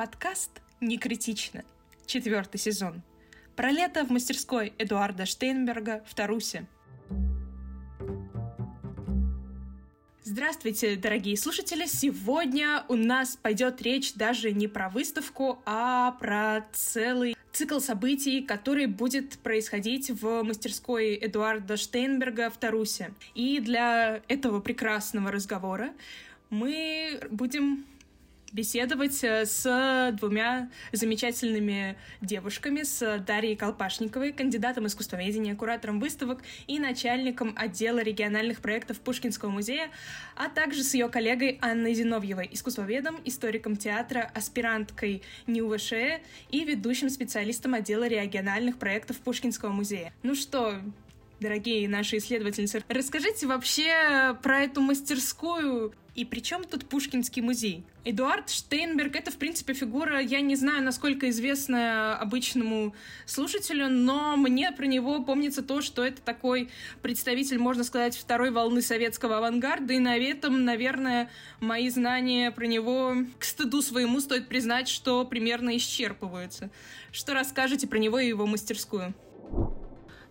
Подкаст «Не критично». Четвертый сезон. Про лето в мастерской Эдуарда Штейнберга в Тарусе. Здравствуйте, дорогие слушатели! Сегодня у нас пойдет речь даже не про выставку, а про целый цикл событий, который будет происходить в мастерской Эдуарда Штейнберга в Тарусе. И для этого прекрасного разговора мы будем беседовать э, с двумя замечательными девушками, с Дарьей Колпашниковой, кандидатом искусствоведения, куратором выставок и начальником отдела региональных проектов Пушкинского музея, а также с ее коллегой Анной Зиновьевой, искусствоведом, историком театра, аспиранткой НИУВШ и ведущим специалистом отдела региональных проектов Пушкинского музея. Ну что, дорогие наши исследовательницы, расскажите вообще про эту мастерскую и при чем тут Пушкинский музей? Эдуард Штейнберг — это, в принципе, фигура, я не знаю, насколько известная обычному слушателю, но мне про него помнится то, что это такой представитель, можно сказать, второй волны советского авангарда, и на этом, наверное, мои знания про него к стыду своему стоит признать, что примерно исчерпываются. Что расскажете про него и его мастерскую?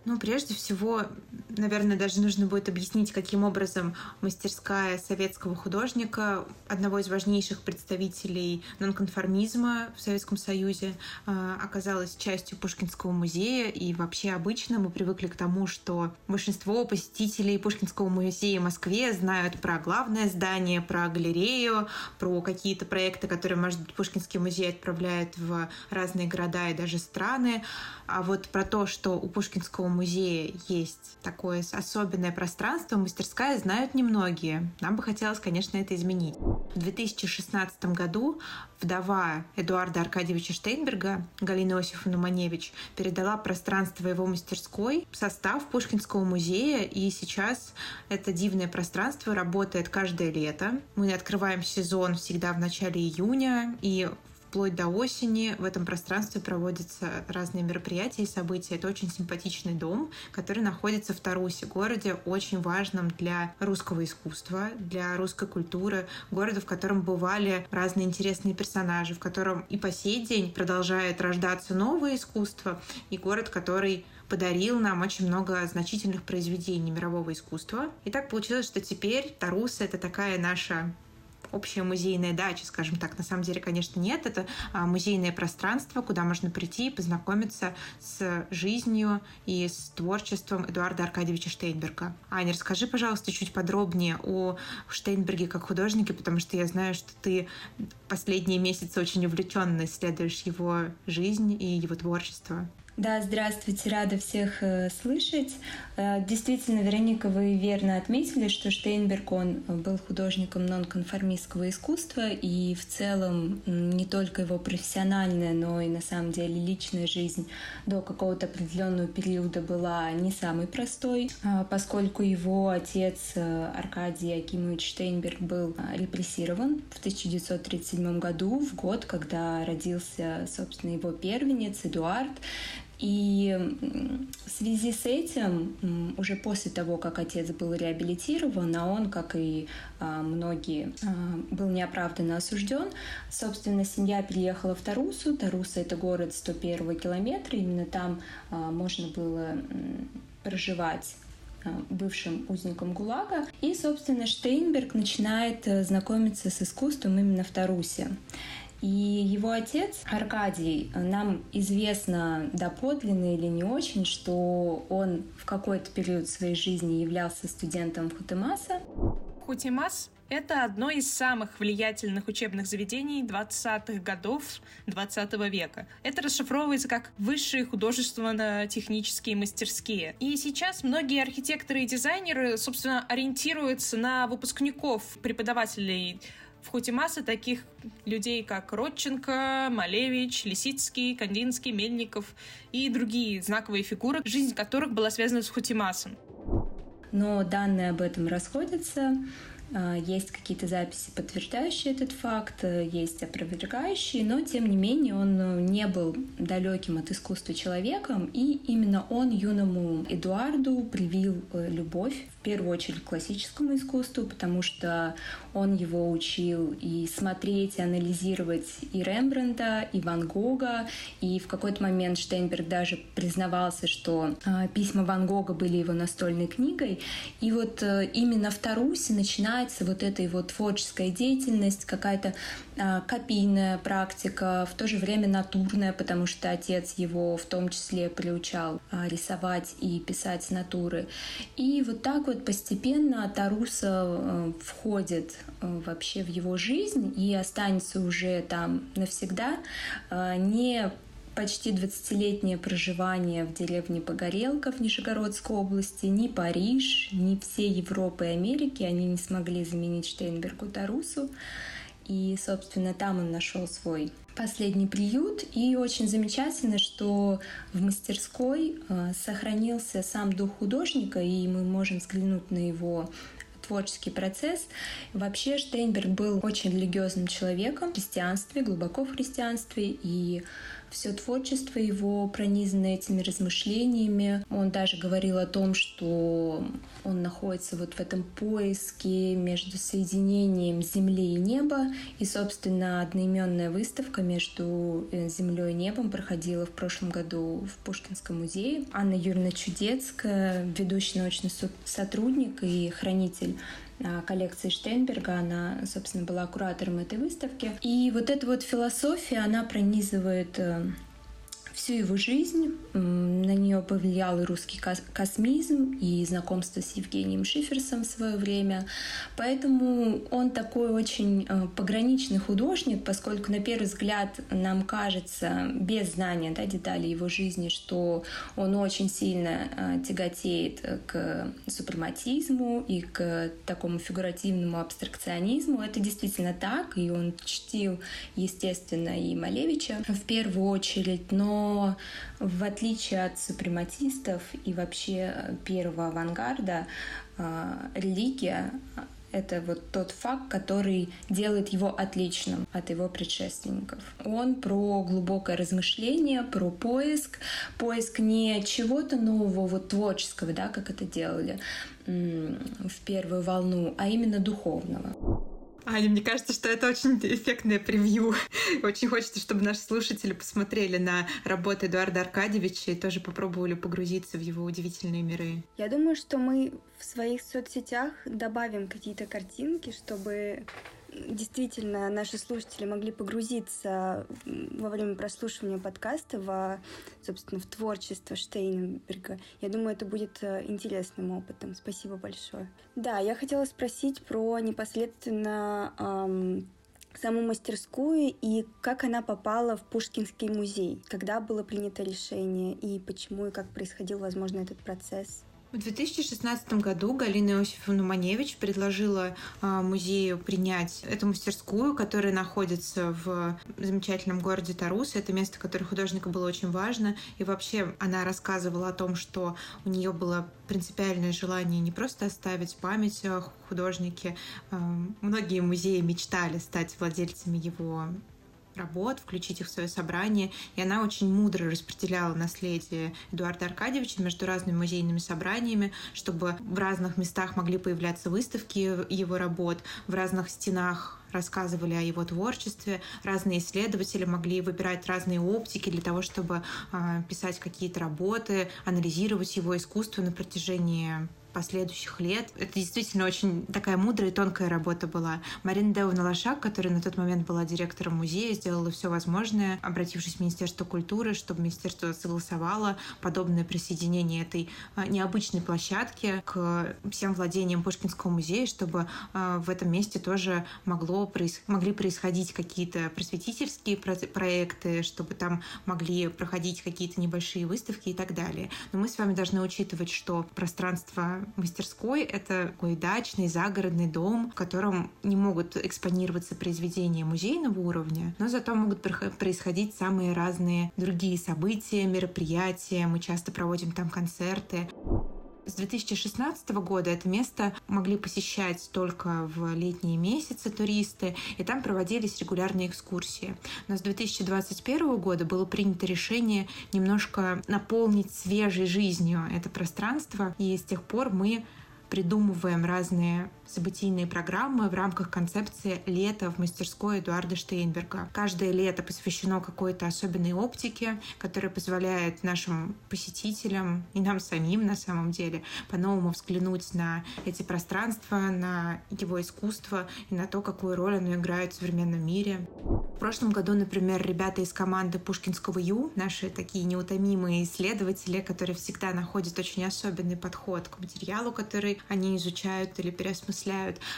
Ну, прежде всего, наверное, даже нужно будет объяснить, каким образом мастерская советского художника, одного из важнейших представителей нонконформизма в Советском Союзе, э, оказалась частью Пушкинского музея. И вообще обычно мы привыкли к тому, что большинство посетителей Пушкинского музея в Москве знают про главное здание, про галерею, про какие-то проекты, которые, может быть, Пушкинский музей отправляет в разные города и даже страны. А вот про то, что у Пушкинского музея есть такое особенное пространство, мастерская, знают немногие. Нам бы хотелось, конечно, это изменить. В 2016 году вдова Эдуарда Аркадьевича Штейнберга, Галина Иосифовна Маневич, передала пространство его мастерской в состав Пушкинского музея, и сейчас это дивное пространство работает каждое лето. Мы открываем сезон всегда в начале июня, и вплоть до осени в этом пространстве проводятся разные мероприятия и события. Это очень симпатичный дом, который находится в Тарусе, городе очень важном для русского искусства, для русской культуры, города, в котором бывали разные интересные персонажи, в котором и по сей день продолжает рождаться новое искусство, и город, который подарил нам очень много значительных произведений мирового искусства. И так получилось, что теперь Таруса — это такая наша общая музейная дача, скажем так. На самом деле, конечно, нет. Это а, музейное пространство, куда можно прийти и познакомиться с жизнью и с творчеством Эдуарда Аркадьевича Штейнберга. Аня, расскажи, пожалуйста, чуть подробнее о Штейнберге как художнике, потому что я знаю, что ты последние месяцы очень увлеченно исследуешь его жизнь и его творчество. Да, здравствуйте, рада всех э, слышать. Э, действительно, Вероника, вы верно отметили, что Штейнберг, он был художником нонконформистского искусства, и в целом не только его профессиональная, но и на самом деле личная жизнь до какого-то определенного периода была не самой простой, э, поскольку его отец Аркадий Акимович Штейнберг был репрессирован в 1937 году, в год, когда родился, собственно, его первенец Эдуард, и в связи с этим, уже после того, как отец был реабилитирован, а он, как и а, многие, а, был неоправданно осужден, собственно, семья переехала в Тарусу. Таруса — это город 101 километра, именно там а, можно было проживать бывшим узником ГУЛАГа. И, собственно, Штейнберг начинает э, знакомиться с искусством именно в Тарусе. И его отец Аркадий, нам известно доподлинно или не очень, что он в какой-то период своей жизни являлся студентом Хутемаса. Хутемас — это одно из самых влиятельных учебных заведений 20-х годов 20 века. Это расшифровывается как высшие художественно-технические мастерские. И сейчас многие архитекторы и дизайнеры, собственно, ориентируются на выпускников, преподавателей в Хутимаса таких людей, как Родченко, Малевич, Лисицкий, Кандинский, Мельников и другие знаковые фигуры, жизнь которых была связана с Хутимасом. Но данные об этом расходятся. А, есть какие-то записи, подтверждающие этот факт, есть опровергающие, но тем не менее он не был далеким от искусства человеком, и именно он юному Эдуарду привил э, любовь первую очередь классическому искусству, потому что он его учил и смотреть, и анализировать и Рембрандта, и Ван Гога, и в какой-то момент Штейнберг даже признавался, что э, письма Ван Гога были его настольной книгой, и вот э, именно в Тарусе начинается вот эта его творческая деятельность, какая-то э, копийная практика, в то же время натурная, потому что отец его в том числе приучал э, рисовать и писать натуры. И вот так вот постепенно Таруса э, входит э, вообще в его жизнь и останется уже там навсегда, э, не почти 20-летнее проживание в деревне Погорелка в Нижегородской области, ни Париж, ни все Европы и Америки они не смогли заменить Штейнбергу Тарусу. И, собственно, там он нашел свой последний приют. И очень замечательно, что в мастерской э, сохранился сам дух художника, и мы можем взглянуть на его творческий процесс. Вообще Штейнберг был очень религиозным человеком в христианстве, глубоко в христианстве, и все творчество его пронизано этими размышлениями. Он даже говорил о том, что он находится вот в этом поиске между соединением Земли и неба. И, собственно, одноименная выставка между э, Землей и небом проходила в прошлом году в Пушкинском музее. Анна Юрьевна Чудецкая, ведущий научный сотрудник и хранитель коллекции Штейнберга. Она, собственно, была куратором этой выставки. И вот эта вот философия, она пронизывает э, всю его жизнь. На нее повлиял и русский космизм, и знакомство с Евгением Шиферсом в свое время. Поэтому он такой очень э, пограничный художник, поскольку на первый взгляд нам кажется, без знания да, деталей его жизни, что он очень сильно э, тяготеет к супрематизму и к такому фигуративному абстракционизму. Это действительно так, и он чтил, естественно, и Малевича в первую очередь, но в отличие от супрематистов и вообще первого авангарда, а, религия это вот тот факт, который делает его отличным от его предшественников. Он про глубокое размышление, про поиск, поиск не чего-то нового, вот творческого, да, как это делали в первую волну, а именно духовного. Аня, мне кажется, что это очень эффектное превью. Очень хочется, чтобы наши слушатели посмотрели на работу Эдуарда Аркадьевича и тоже попробовали погрузиться в его удивительные миры. Я думаю, что мы в своих соцсетях добавим какие-то картинки, чтобы действительно наши слушатели могли погрузиться во время прослушивания подкаста в, собственно, в творчество Штейнберга. Я думаю, это будет э, интересным опытом. Спасибо большое. Да, я хотела спросить про непосредственно эм, саму мастерскую и как она попала в Пушкинский музей, когда было принято решение и почему и как происходил, возможно, этот процесс. В 2016 году Галина Иосифовна Маневич предложила а, музею принять эту мастерскую, которая находится в замечательном городе Тарус. Это место, которое художнику было очень важно. И вообще она рассказывала о том, что у нее было принципиальное желание не просто оставить память художнике. А, многие музеи мечтали стать владельцами его работ, включить их в свое собрание. И она очень мудро распределяла наследие Эдуарда Аркадьевича между разными музейными собраниями, чтобы в разных местах могли появляться выставки его работ, в разных стенах рассказывали о его творчестве, разные исследователи могли выбирать разные оптики для того, чтобы э, писать какие-то работы, анализировать его искусство на протяжении последующих лет. Это действительно очень такая мудрая и тонкая работа была. Марина Деовна Лошак, которая на тот момент была директором музея, сделала все возможное, обратившись в Министерство культуры, чтобы Министерство согласовало подобное присоединение этой а, необычной площадки к всем владениям Пушкинского музея, чтобы а, в этом месте тоже могло, могли происходить какие-то просветительские проекты, чтобы там могли проходить какие-то небольшие выставки и так далее. Но мы с вами должны учитывать, что пространство мастерской — это такой дачный, загородный дом, в котором не могут экспонироваться произведения музейного уровня, но зато могут происходить самые разные другие события, мероприятия. Мы часто проводим там концерты. С 2016 года это место могли посещать только в летние месяцы туристы, и там проводились регулярные экскурсии. Но с 2021 года было принято решение немножко наполнить свежей жизнью это пространство, и с тех пор мы придумываем разные событийные программы в рамках концепции «Лето в мастерской Эдуарда Штейнберга». Каждое лето посвящено какой-то особенной оптике, которая позволяет нашим посетителям и нам самим на самом деле по-новому взглянуть на эти пространства, на его искусство и на то, какую роль оно играет в современном мире. В прошлом году, например, ребята из команды Пушкинского Ю, наши такие неутомимые исследователи, которые всегда находят очень особенный подход к материалу, который они изучают или переосмысляют,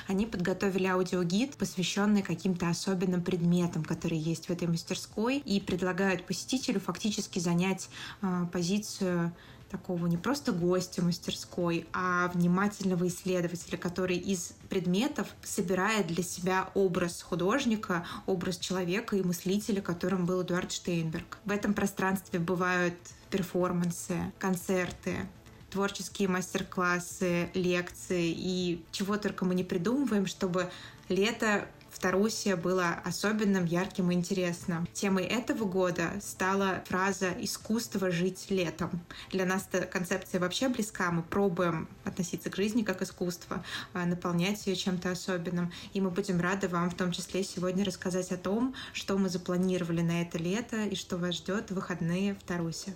они подготовили аудиогид, посвященный каким-то особенным предметам, которые есть в этой мастерской, и предлагают посетителю фактически занять э, позицию такого не просто гостя мастерской, а внимательного исследователя, который из предметов собирает для себя образ художника, образ человека и мыслителя, которым был Эдуард Штейнберг. В этом пространстве бывают перформансы, концерты, творческие мастер-классы, лекции и чего только мы не придумываем, чтобы лето в Тарусе было особенным, ярким и интересным. Темой этого года стала фраза «искусство жить летом». Для нас эта концепция вообще близка. Мы пробуем относиться к жизни как искусство, а, наполнять ее чем-то особенным. И мы будем рады вам в том числе сегодня рассказать о том, что мы запланировали на это лето и что вас ждет в выходные в Тарусе.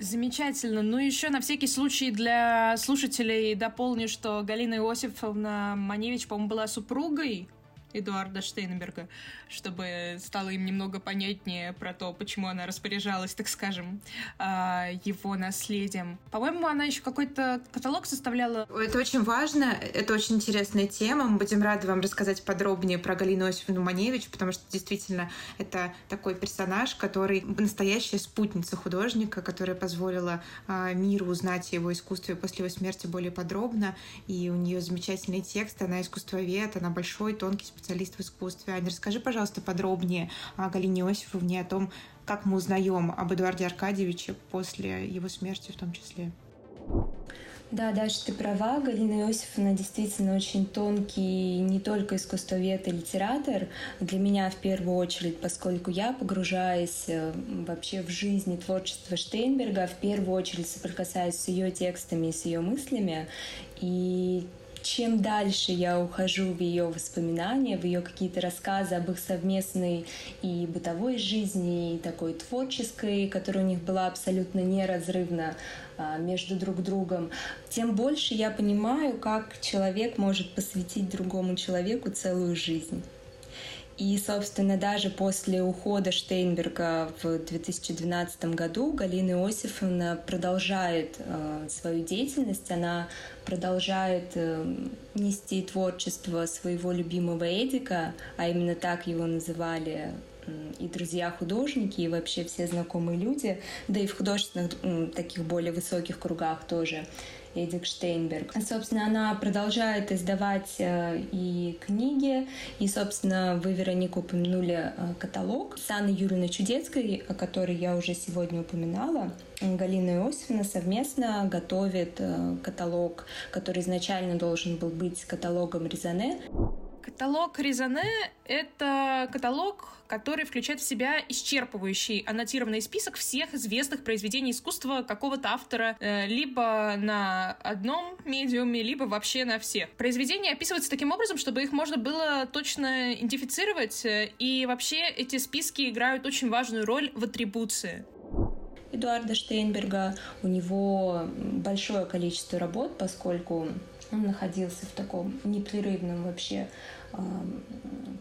Замечательно. Ну, еще на всякий случай для слушателей дополню, что Галина Иосифовна Маневич, по-моему, была супругой Эдуарда Штейнберга, чтобы стало им немного понятнее про то, почему она распоряжалась, так скажем, а, его наследием. По-моему, она еще какой-то каталог составляла. Это очень важно, это очень интересная тема. Мы будем рады вам рассказать подробнее про Галину Осиповну Маневич, потому что действительно это такой персонаж, который настоящая спутница художника, которая позволила а, миру узнать его искусстве после его смерти более подробно. И у нее замечательный текст, она искусствовед, она большой, тонкий специалист в искусстве. Аня, расскажи, пожалуйста, подробнее о Галине Иосифовне, о том, как мы узнаем об Эдуарде Аркадьевиче после его смерти в том числе. Да, Даша, ты права. Галина Иосифовна действительно очень тонкий не только искусствовед и литератор. Для меня в первую очередь, поскольку я погружаюсь э, вообще в жизнь и творчество Штейнберга, в первую очередь соприкасаюсь с ее текстами и с ее мыслями. И чем дальше я ухожу в ее воспоминания, в ее какие-то рассказы об их совместной и бытовой жизни, и такой творческой, которая у них была абсолютно неразрывна между друг другом, тем больше я понимаю, как человек может посвятить другому человеку целую жизнь. И, собственно, даже после ухода Штейнберга в 2012 году Галина Иосифовна продолжает э, свою деятельность. Она продолжает э, нести творчество своего любимого Эдика, а именно так его называли и друзья-художники, и вообще все знакомые люди, да и в художественных таких более высоких кругах тоже. Эдик Штейнберг. Собственно, она продолжает издавать э, и книги, и, собственно, вы, Вероника, упомянули э, каталог с Анной Юрьевной Чудецкой, о которой я уже сегодня упоминала. Галина Иосифовна совместно готовит э, каталог, который изначально должен был быть каталогом Резане. Каталог Резане — это каталог, который включает в себя исчерпывающий аннотированный список всех известных произведений искусства какого-то автора э, либо на одном медиуме, либо вообще на всех. Произведения описываются таким образом, чтобы их можно было точно идентифицировать, э, и вообще эти списки играют очень важную роль в атрибуции. Эдуарда Штейнберга. У него большое количество работ, поскольку он находился в таком непрерывном вообще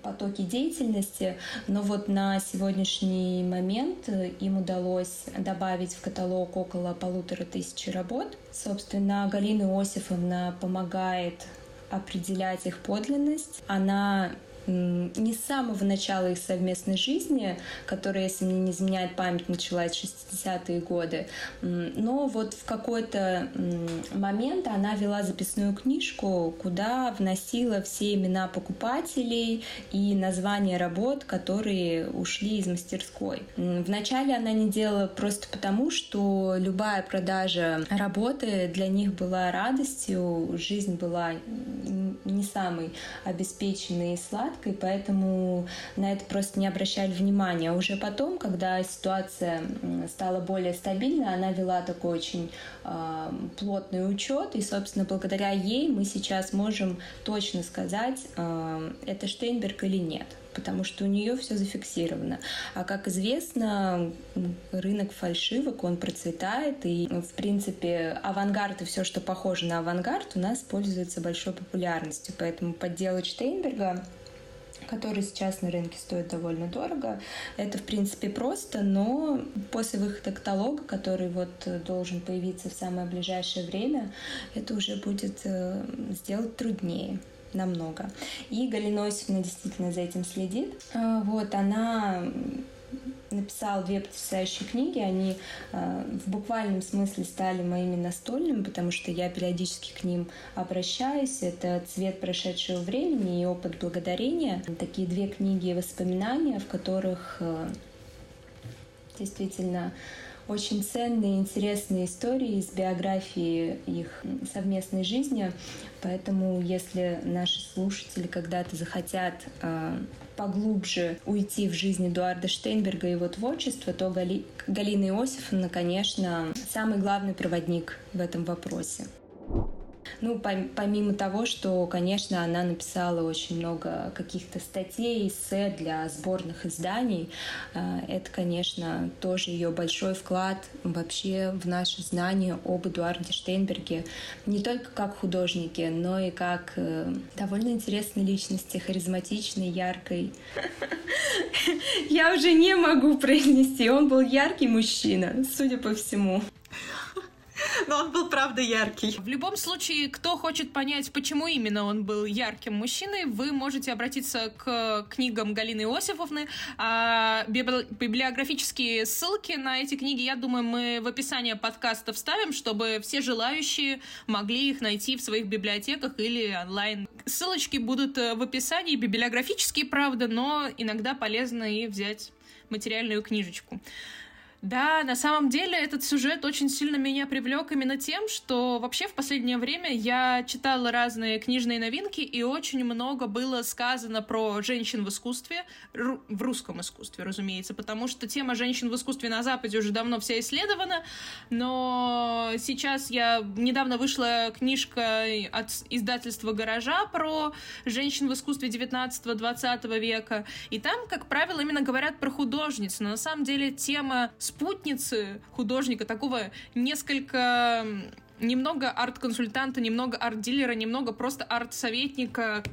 потоке деятельности, но вот на сегодняшний момент им удалось добавить в каталог около полутора тысяч работ. Собственно, Галина Иосифовна помогает определять их подлинность. Она не с самого начала их совместной жизни, которая, если мне не изменяет память, началась в 60-е годы, но вот в какой-то момент она вела записную книжку, куда вносила все имена покупателей и названия работ, которые ушли из мастерской. Вначале она не делала просто потому, что любая продажа работы для них была радостью, жизнь была не самой обеспеченной и сладкой, поэтому на это просто не обращали внимания. Уже потом, когда ситуация стала более стабильной, она вела такой очень э, плотный учет, и, собственно, благодаря ей мы сейчас можем точно сказать, э, это Штейнберг или нет потому что у нее все зафиксировано. А как известно, рынок фальшивок, он процветает, и, в принципе, авангард и все, что похоже на авангард, у нас пользуется большой популярностью. Поэтому подделать Штейнберга который сейчас на рынке стоит довольно дорого. Это, в принципе, просто, но после выхода каталога, который вот должен появиться в самое ближайшее время, это уже будет э, сделать труднее намного. И Галина действительно за этим следит. А, вот, она написала две потрясающие книги. Они э, в буквальном смысле стали моими настольными, потому что я периодически к ним обращаюсь. Это «Цвет прошедшего времени» и «Опыт благодарения». Такие две книги воспоминания, в которых э, действительно очень ценные, интересные истории из биографии их совместной жизни. Поэтому, если наши слушатели когда-то захотят э, поглубже уйти в жизнь Эдуарда Штейнберга и его творчество, то Гали... Галина Иосифовна, конечно, самый главный проводник в этом вопросе. Ну, помимо того, что, конечно, она написала очень много каких-то статей, эссе для сборных изданий, э, это, конечно, тоже ее большой вклад вообще в наше знание об Эдуарде Штейнберге, не только как художнике, но и как э, довольно интересной личности, харизматичной, яркой. Я уже не могу произнести, он был яркий мужчина, судя по всему. Но он был, правда, яркий. В любом случае, кто хочет понять, почему именно он был ярким мужчиной, вы можете обратиться к книгам Галины Иосифовны. А библиографические ссылки на эти книги, я думаю, мы в описании подкаста вставим, чтобы все желающие могли их найти в своих библиотеках или онлайн. Ссылочки будут в описании, библиографические, правда, но иногда полезно и взять материальную книжечку. Да, на самом деле этот сюжет очень сильно меня привлек именно тем, что вообще в последнее время я читала разные книжные новинки, и очень много было сказано про женщин в искусстве, в русском искусстве, разумеется, потому что тема женщин в искусстве на Западе уже давно вся исследована, но сейчас я недавно вышла книжка от издательства «Гаража» про женщин в искусстве 19-20 века, и там, как правило, именно говорят про художниц, но на самом деле тема спутницы художника, такого несколько немного арт-консультанта, немного арт-дилера, немного просто арт-советника,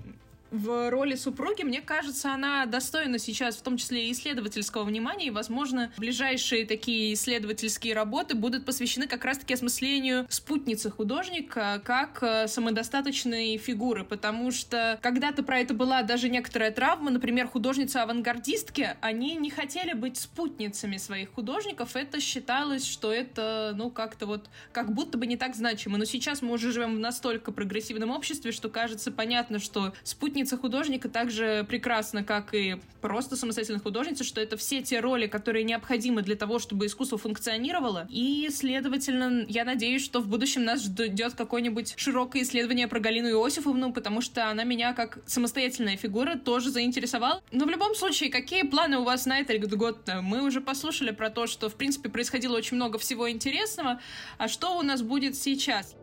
в роли супруги, мне кажется, она достойна сейчас в том числе и исследовательского внимания, и, возможно, ближайшие такие исследовательские работы будут посвящены как раз-таки осмыслению спутницы художника как э, самодостаточной фигуры, потому что когда-то про это была даже некоторая травма, например, художницы-авангардистки, они не хотели быть спутницами своих художников, это считалось, что это, ну, как-то вот, как будто бы не так значимо, но сейчас мы уже живем в настолько прогрессивном обществе, что кажется понятно, что спутница художница художника так же прекрасна, как и просто самостоятельная художница, что это все те роли, которые необходимы для того, чтобы искусство функционировало. И, следовательно, я надеюсь, что в будущем нас ждет какое-нибудь широкое исследование про Галину Иосифовну, потому что она меня как самостоятельная фигура тоже заинтересовала. Но в любом случае, какие планы у вас на этот год? Мы уже послушали про то, что, в принципе, происходило очень много всего интересного. А что у нас будет сейчас?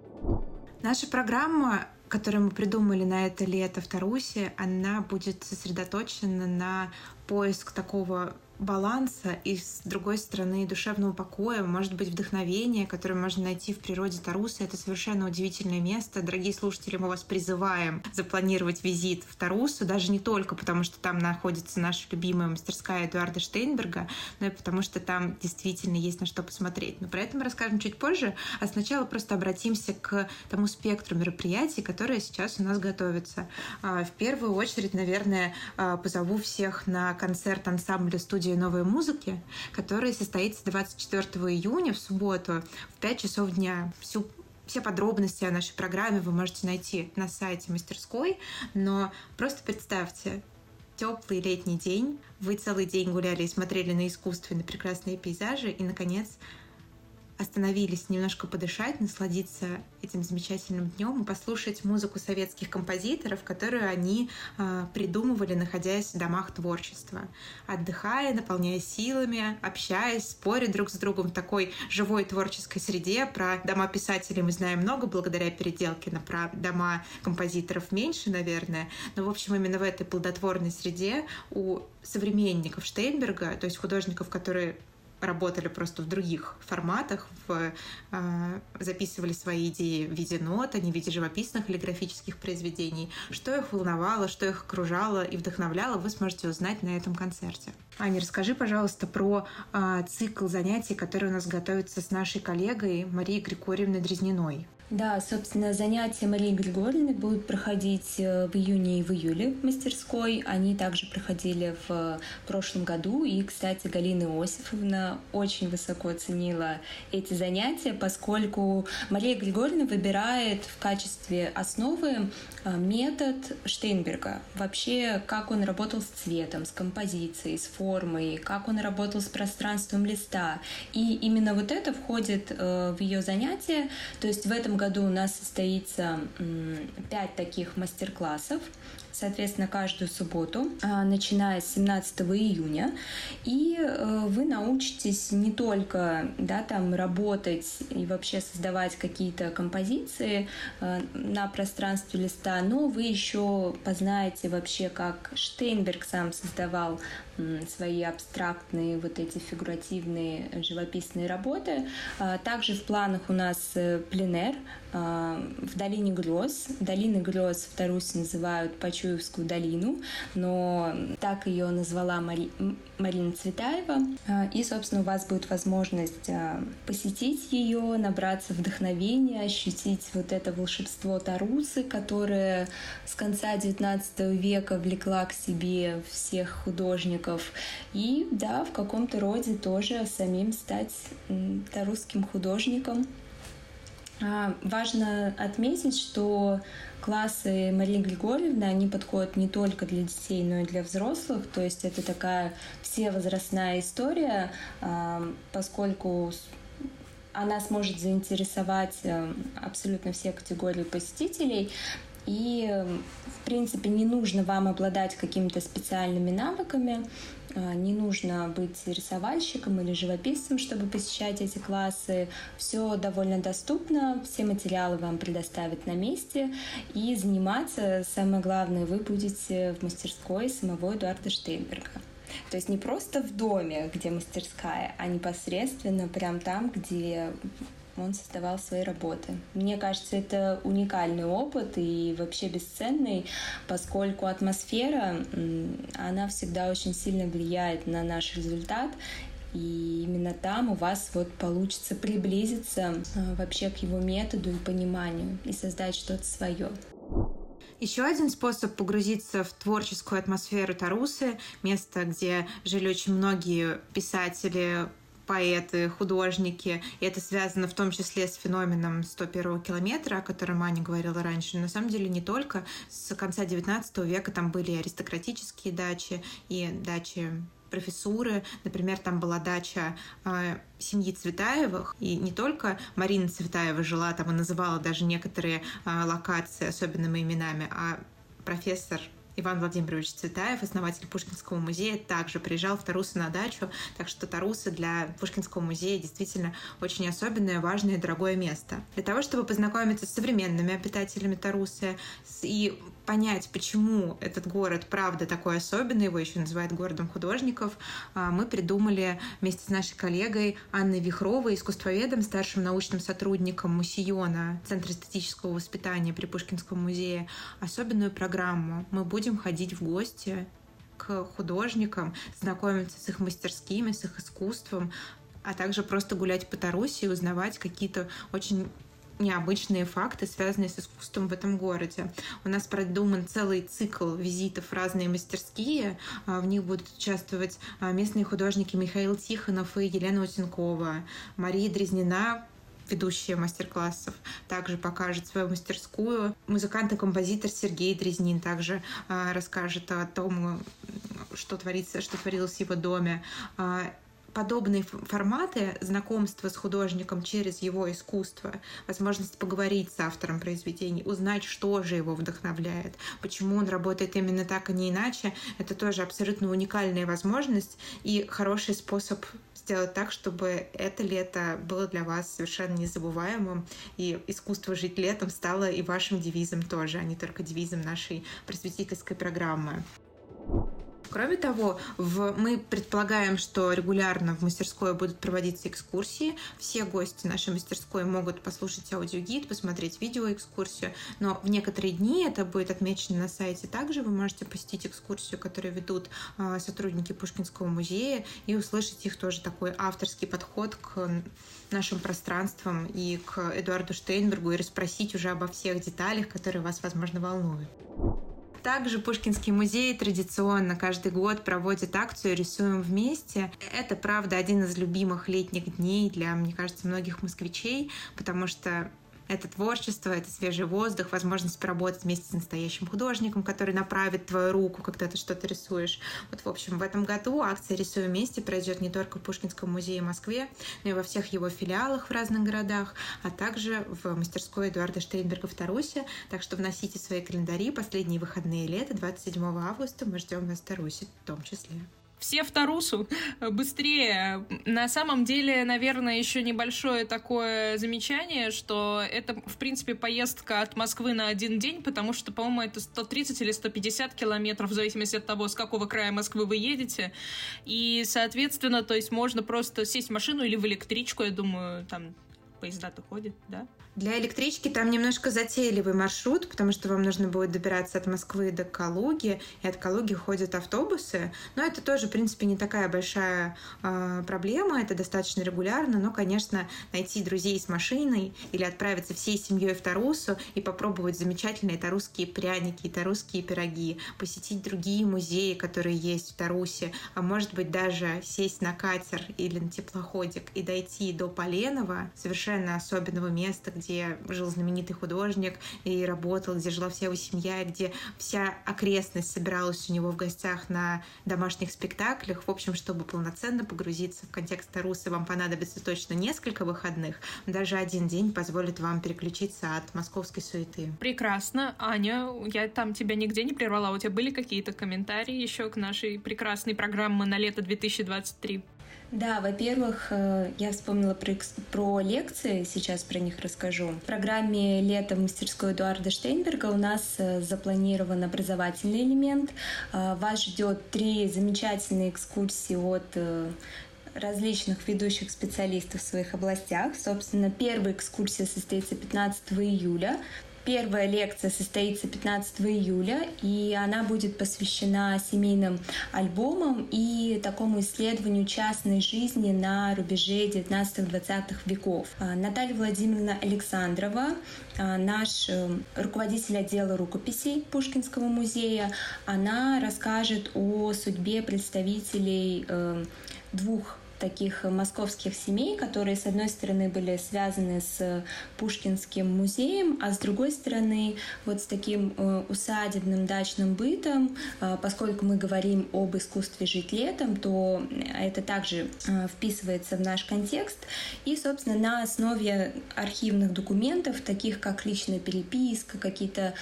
Наша программа которую мы придумали на это лето в Тарусе, она будет сосредоточена на поиск такого баланса и, с другой стороны, душевного покоя, может быть, вдохновения, которое можно найти в природе Таруса. Это совершенно удивительное место. Дорогие слушатели, мы вас призываем запланировать визит в Тарусу, даже не только потому, что там находится наша любимая мастерская Эдуарда Штейнберга, но и потому, что там действительно есть на что посмотреть. Но про это мы расскажем чуть позже, а сначала просто обратимся к тому спектру мероприятий, которые сейчас у нас готовятся. А, в первую очередь, наверное, а, позову всех на концерт ансамбля студии студии новой музыки, который состоится 24 июня в субботу в 5 часов дня. Всю все подробности о нашей программе вы можете найти на сайте мастерской, но просто представьте, теплый летний день, вы целый день гуляли и смотрели на искусственные прекрасные пейзажи, и, наконец, остановились немножко подышать, насладиться этим замечательным днем и послушать музыку советских композиторов, которую они э, придумывали, находясь в домах творчества, отдыхая, наполняясь силами, общаясь, споря друг с другом в такой живой творческой среде. Про дома писателей мы знаем много благодаря переделке, но про дома композиторов меньше, наверное. Но, в общем, именно в этой плодотворной среде у современников Штейнберга, то есть художников, которые работали просто в других форматах, в, э, записывали свои идеи в виде нот, а не в виде живописных или графических произведений. Что их волновало, что их окружало и вдохновляло, вы сможете узнать на этом концерте. Аня, расскажи, пожалуйста, про э, цикл занятий, который у нас готовится с нашей коллегой Марией Григорьевной Дрезниной. Да, собственно, занятия Марии Григорьевны будут проходить э, в июне и в июле в мастерской. Они также проходили в прошлом году. И, кстати, Галина Иосифовна очень высоко оценила эти занятия, поскольку Мария Григорьевна выбирает в качестве основы э, метод Штейнберга. Вообще, как он работал с цветом, с композицией, с формой, как он работал с пространством листа. И именно вот это входит э, в ее занятия. То есть в этом году у нас состоится пять таких мастер-классов соответственно, каждую субботу, а, начиная с 17 июня. И э, вы научитесь не только да, там, работать и вообще создавать какие-то композиции э, на пространстве листа, но вы еще познаете вообще, как Штейнберг сам создавал свои абстрактные вот эти фигуративные живописные работы. А, также в планах у нас э, пленер а, в долине грез. Долины грез в Тарусе называют Почуевскую долину, но так ее назвала Мари... Марина Цветаева. А, и, собственно, у вас будет возможность посетить ее, набраться вдохновения, ощутить вот это волшебство Тарусы, которое с конца XIX века влекла к себе всех художников. И да, в каком-то роде тоже самим стать русским художником. А, важно отметить, что классы Марии Григорьевны, они подходят не только для детей, но и для взрослых. То есть это такая всевозрастная история, а, поскольку она сможет заинтересовать э, абсолютно все категории посетителей. И, в принципе, не нужно вам обладать какими-то специальными навыками, не нужно быть рисовальщиком или живописцем, чтобы посещать эти классы. Все довольно доступно, все материалы вам предоставят на месте. И заниматься, самое главное, вы будете в мастерской самого Эдуарда Штейнберга. То есть не просто в доме, где мастерская, а непосредственно прям там, где он создавал свои работы. Мне кажется, это уникальный опыт и вообще бесценный, поскольку атмосфера, она всегда очень сильно влияет на наш результат, и именно там у вас вот получится приблизиться а, вообще к его методу и пониманию и создать что-то свое. Еще один способ погрузиться в творческую атмосферу Тарусы, место, где жили очень многие писатели, поэты, художники. И это связано в том числе с феноменом 101 километра, о котором Аня говорила раньше. На самом деле не только. С конца 19 века там были аристократические дачи и дачи профессуры. Например, там была дача э, семьи Цветаевых, и не только Марина Цветаева жила там и называла даже некоторые э, локации особенными именами, а профессор Иван Владимирович Цветаев, основатель Пушкинского музея, также приезжал в Тарусы на дачу, так что Тарусы для Пушкинского музея действительно очень особенное, важное и дорогое место. Для того, чтобы познакомиться с современными обитателями Тарусы и понять, почему этот город правда такой особенный, его еще называют городом художников, а, мы придумали вместе с нашей коллегой Анной Вихровой, искусствоведом, старшим научным сотрудником Мусиона, Центра эстетического воспитания при Пушкинском музее, особенную программу. Мы будем ходить в гости к художникам, знакомиться с их мастерскими, с их искусством, а также просто гулять по Таруси и узнавать какие-то очень необычные факты, связанные с искусством в этом городе. У нас продуман целый цикл визитов в разные мастерские. А, в них будут участвовать а, местные художники Михаил Тихонов и Елена Утенкова, Мария Дрезнина, ведущая мастер-классов, также покажет свою мастерскую. Музыкант и композитор Сергей Дрезнин также э, расскажет о том, что творится, что творилось в его доме. Подобные форматы знакомства с художником через его искусство, возможность поговорить с автором произведений, узнать, что же его вдохновляет, почему он работает именно так, а не иначе, это тоже абсолютно уникальная возможность и хороший способ сделать так, чтобы это лето было для вас совершенно незабываемым, и искусство жить летом стало и вашим девизом тоже, а не только девизом нашей просветительской программы. Кроме того, в, мы предполагаем, что регулярно в мастерской будут проводиться экскурсии. Все гости нашей мастерской могут послушать аудиогид, посмотреть видеоэкскурсию, но в некоторые дни это будет отмечено на сайте. Также вы можете посетить экскурсию, которую ведут э, сотрудники Пушкинского музея, и услышать их тоже такой авторский подход к нашим пространствам и к Эдуарду Штейнбергу и расспросить уже обо всех деталях, которые вас, возможно, волнуют. Также Пушкинский музей традиционно каждый год проводит акцию «Рисуем вместе». Это, правда, один из любимых летних дней для, мне кажется, многих москвичей, потому что это творчество, это свежий воздух, возможность поработать вместе с настоящим художником, который направит твою руку, когда ты что-то рисуешь. Вот, в общем, в этом году акция «Рисуем вместе» пройдет не только в Пушкинском музее в Москве, но и во всех его филиалах в разных городах, а также в мастерской Эдуарда Штейнберга в Тарусе. Так что вносите свои календари последние выходные лета, 27 августа. Мы ждем вас в Тарусе в том числе все в Тарусу, быстрее. На самом деле, наверное, еще небольшое такое замечание, что это, в принципе, поездка от Москвы на один день, потому что, по-моему, это 130 или 150 километров, в зависимости от того, с какого края Москвы вы едете. И, соответственно, то есть можно просто сесть в машину или в электричку, я думаю, там поезда-то ходят, да? Для электрички там немножко затейливый маршрут, потому что вам нужно будет добираться от Москвы до Калуги, и от Калуги ходят автобусы. Но это тоже, в принципе, не такая большая э, проблема, это достаточно регулярно, но, конечно, найти друзей с машиной или отправиться всей семьей в Тарусу и попробовать замечательные тарусские пряники, тарусские пироги, посетить другие музеи, которые есть в Тарусе, а может быть даже сесть на катер или на теплоходик и дойти до Поленова, совершенно особенного места, где жил знаменитый художник и работал, где жила вся его семья, где вся окрестность собиралась у него в гостях на домашних спектаклях. В общем, чтобы полноценно погрузиться в контекст Тарусы, вам понадобится точно несколько выходных. Даже один день позволит вам переключиться от московской суеты. Прекрасно. Аня, я там тебя нигде не прервала. У тебя были какие-то комментарии еще к нашей прекрасной программе на лето 2023? Да, во-первых, э, я вспомнила про, про лекции, сейчас про них расскажу. В программе «Лето в мастерской Эдуарда Штейнберга» у нас э, запланирован образовательный элемент. Э, вас ждет три замечательные экскурсии от различных ведущих специалистов в своих областях. Собственно, первая экскурсия состоится 15 июля. Первая лекция состоится 15 июля, и она будет посвящена семейным альбомам и такому исследованию частной жизни на рубеже 19-20 веков. А, Наталья Владимировна Александрова, а, наш э, руководитель отдела рукописей Пушкинского музея, она расскажет о судьбе представителей э, двух таких московских семей, которые, с одной стороны, были связаны с Пушкинским музеем, а с другой стороны, вот с таким э, усадебным дачным бытом, э, поскольку мы говорим об искусстве жить летом, то это также э, вписывается в наш контекст. И, собственно, на основе архивных документов, таких как личная переписка, какие-то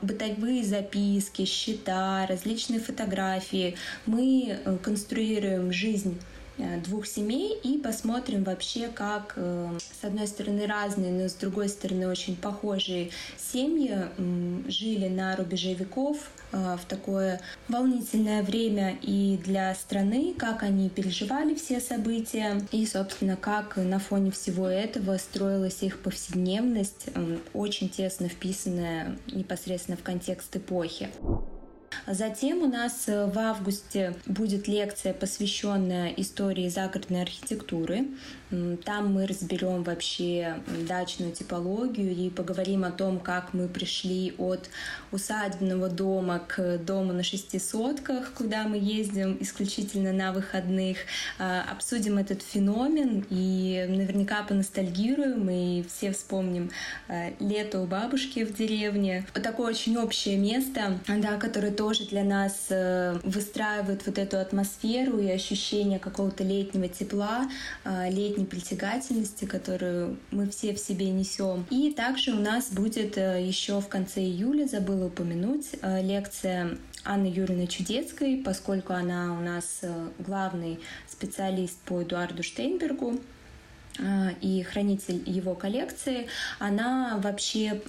бытовые записки, счета, различные фотографии, мы конструируем жизнь Э, двух семей и посмотрим вообще, как э, с одной стороны разные, но с другой стороны очень похожие семьи жили на рубеже веков э, в такое волнительное время и для страны, как они переживали все события и, собственно, как на фоне всего этого строилась их повседневность, очень тесно вписанная непосредственно в контекст эпохи. Затем у нас э, в августе будет лекция, посвященная истории загородной архитектуры. Там мы разберем вообще дачную типологию и поговорим о том, как мы пришли от усадебного дома к дому на шести сотках, куда мы ездим исключительно на выходных. А, обсудим этот феномен и наверняка поностальгируем и все вспомним а, лето у бабушки в деревне. Такое очень общее место, да, которое тоже тоже для нас э, выстраивает вот эту атмосферу и ощущение какого-то летнего тепла, э, летней притягательности, которую мы все в себе несем. И также у нас будет еще в конце июля, забыла упомянуть, лекция Анны Юрьевны Чудецкой, поскольку она у нас главный специалист по Эдуарду Штейнбергу. И хранитель его коллекции, она вообще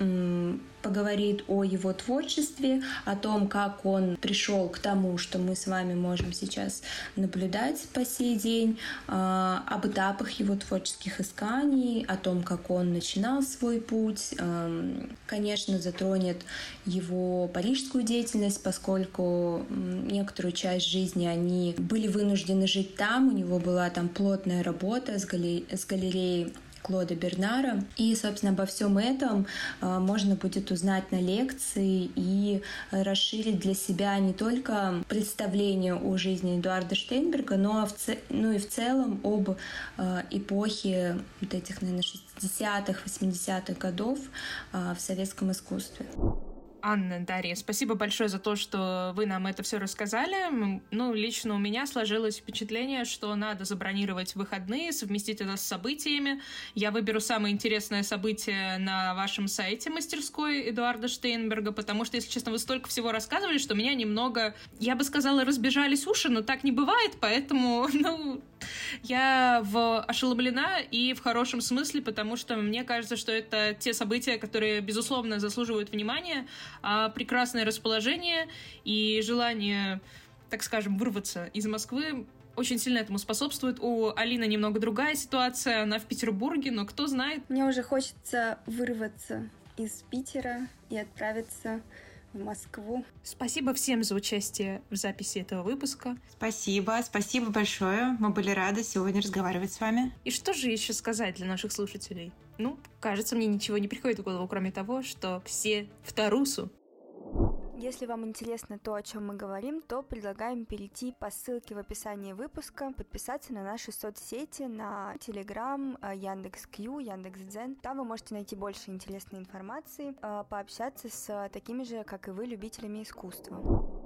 поговорит о его творчестве, о том, как он пришел к тому, что мы с вами можем сейчас наблюдать по сей день, а, об этапах его творческих исканий, о том, как он начинал свой путь. Конечно, затронет его парижскую деятельность, поскольку некоторую часть жизни они были вынуждены жить там, у него была там плотная работа с, галереей Клода Бернара. И, собственно, обо всем этом а, можно будет узнать на лекции и расширить для себя не только представление о жизни Эдуарда Штейнберга, но, ну и в целом об а, эпохе вот этих, наверное, 60-х, 80-х годов а, в советском искусстве. Анна, Дарья, спасибо большое за то, что вы нам это все рассказали. Ну, лично у меня сложилось впечатление, что надо забронировать выходные, совместить это с событиями. Я выберу самое интересное событие на вашем сайте мастерской Эдуарда Штейнберга, потому что, если честно, вы столько всего рассказывали, что меня немного, я бы сказала, разбежались уши, но так не бывает, поэтому, ну, я в ошеломлена и в хорошем смысле, потому что мне кажется, что это те события, которые, безусловно, заслуживают внимания, а прекрасное расположение и желание, так скажем, вырваться из Москвы очень сильно этому способствует. У Алины немного другая ситуация, она в Петербурге, но кто знает. Мне уже хочется вырваться из Питера и отправиться в Москву. Спасибо всем за участие в записи этого выпуска. Спасибо, спасибо большое. Мы были рады сегодня разговаривать с вами. И что же еще сказать для наших слушателей? Ну, кажется, мне ничего не приходит в голову, кроме того, что все в Тарусу. Если вам интересно то, о чем мы говорим, то предлагаем перейти по ссылке в описании выпуска, подписаться на наши соцсети, на Telegram, э, Яндекс.Кью, Яндекс.Дзен. Там вы можете найти больше интересной информации, э, пообщаться с такими же, как и вы, любителями искусства.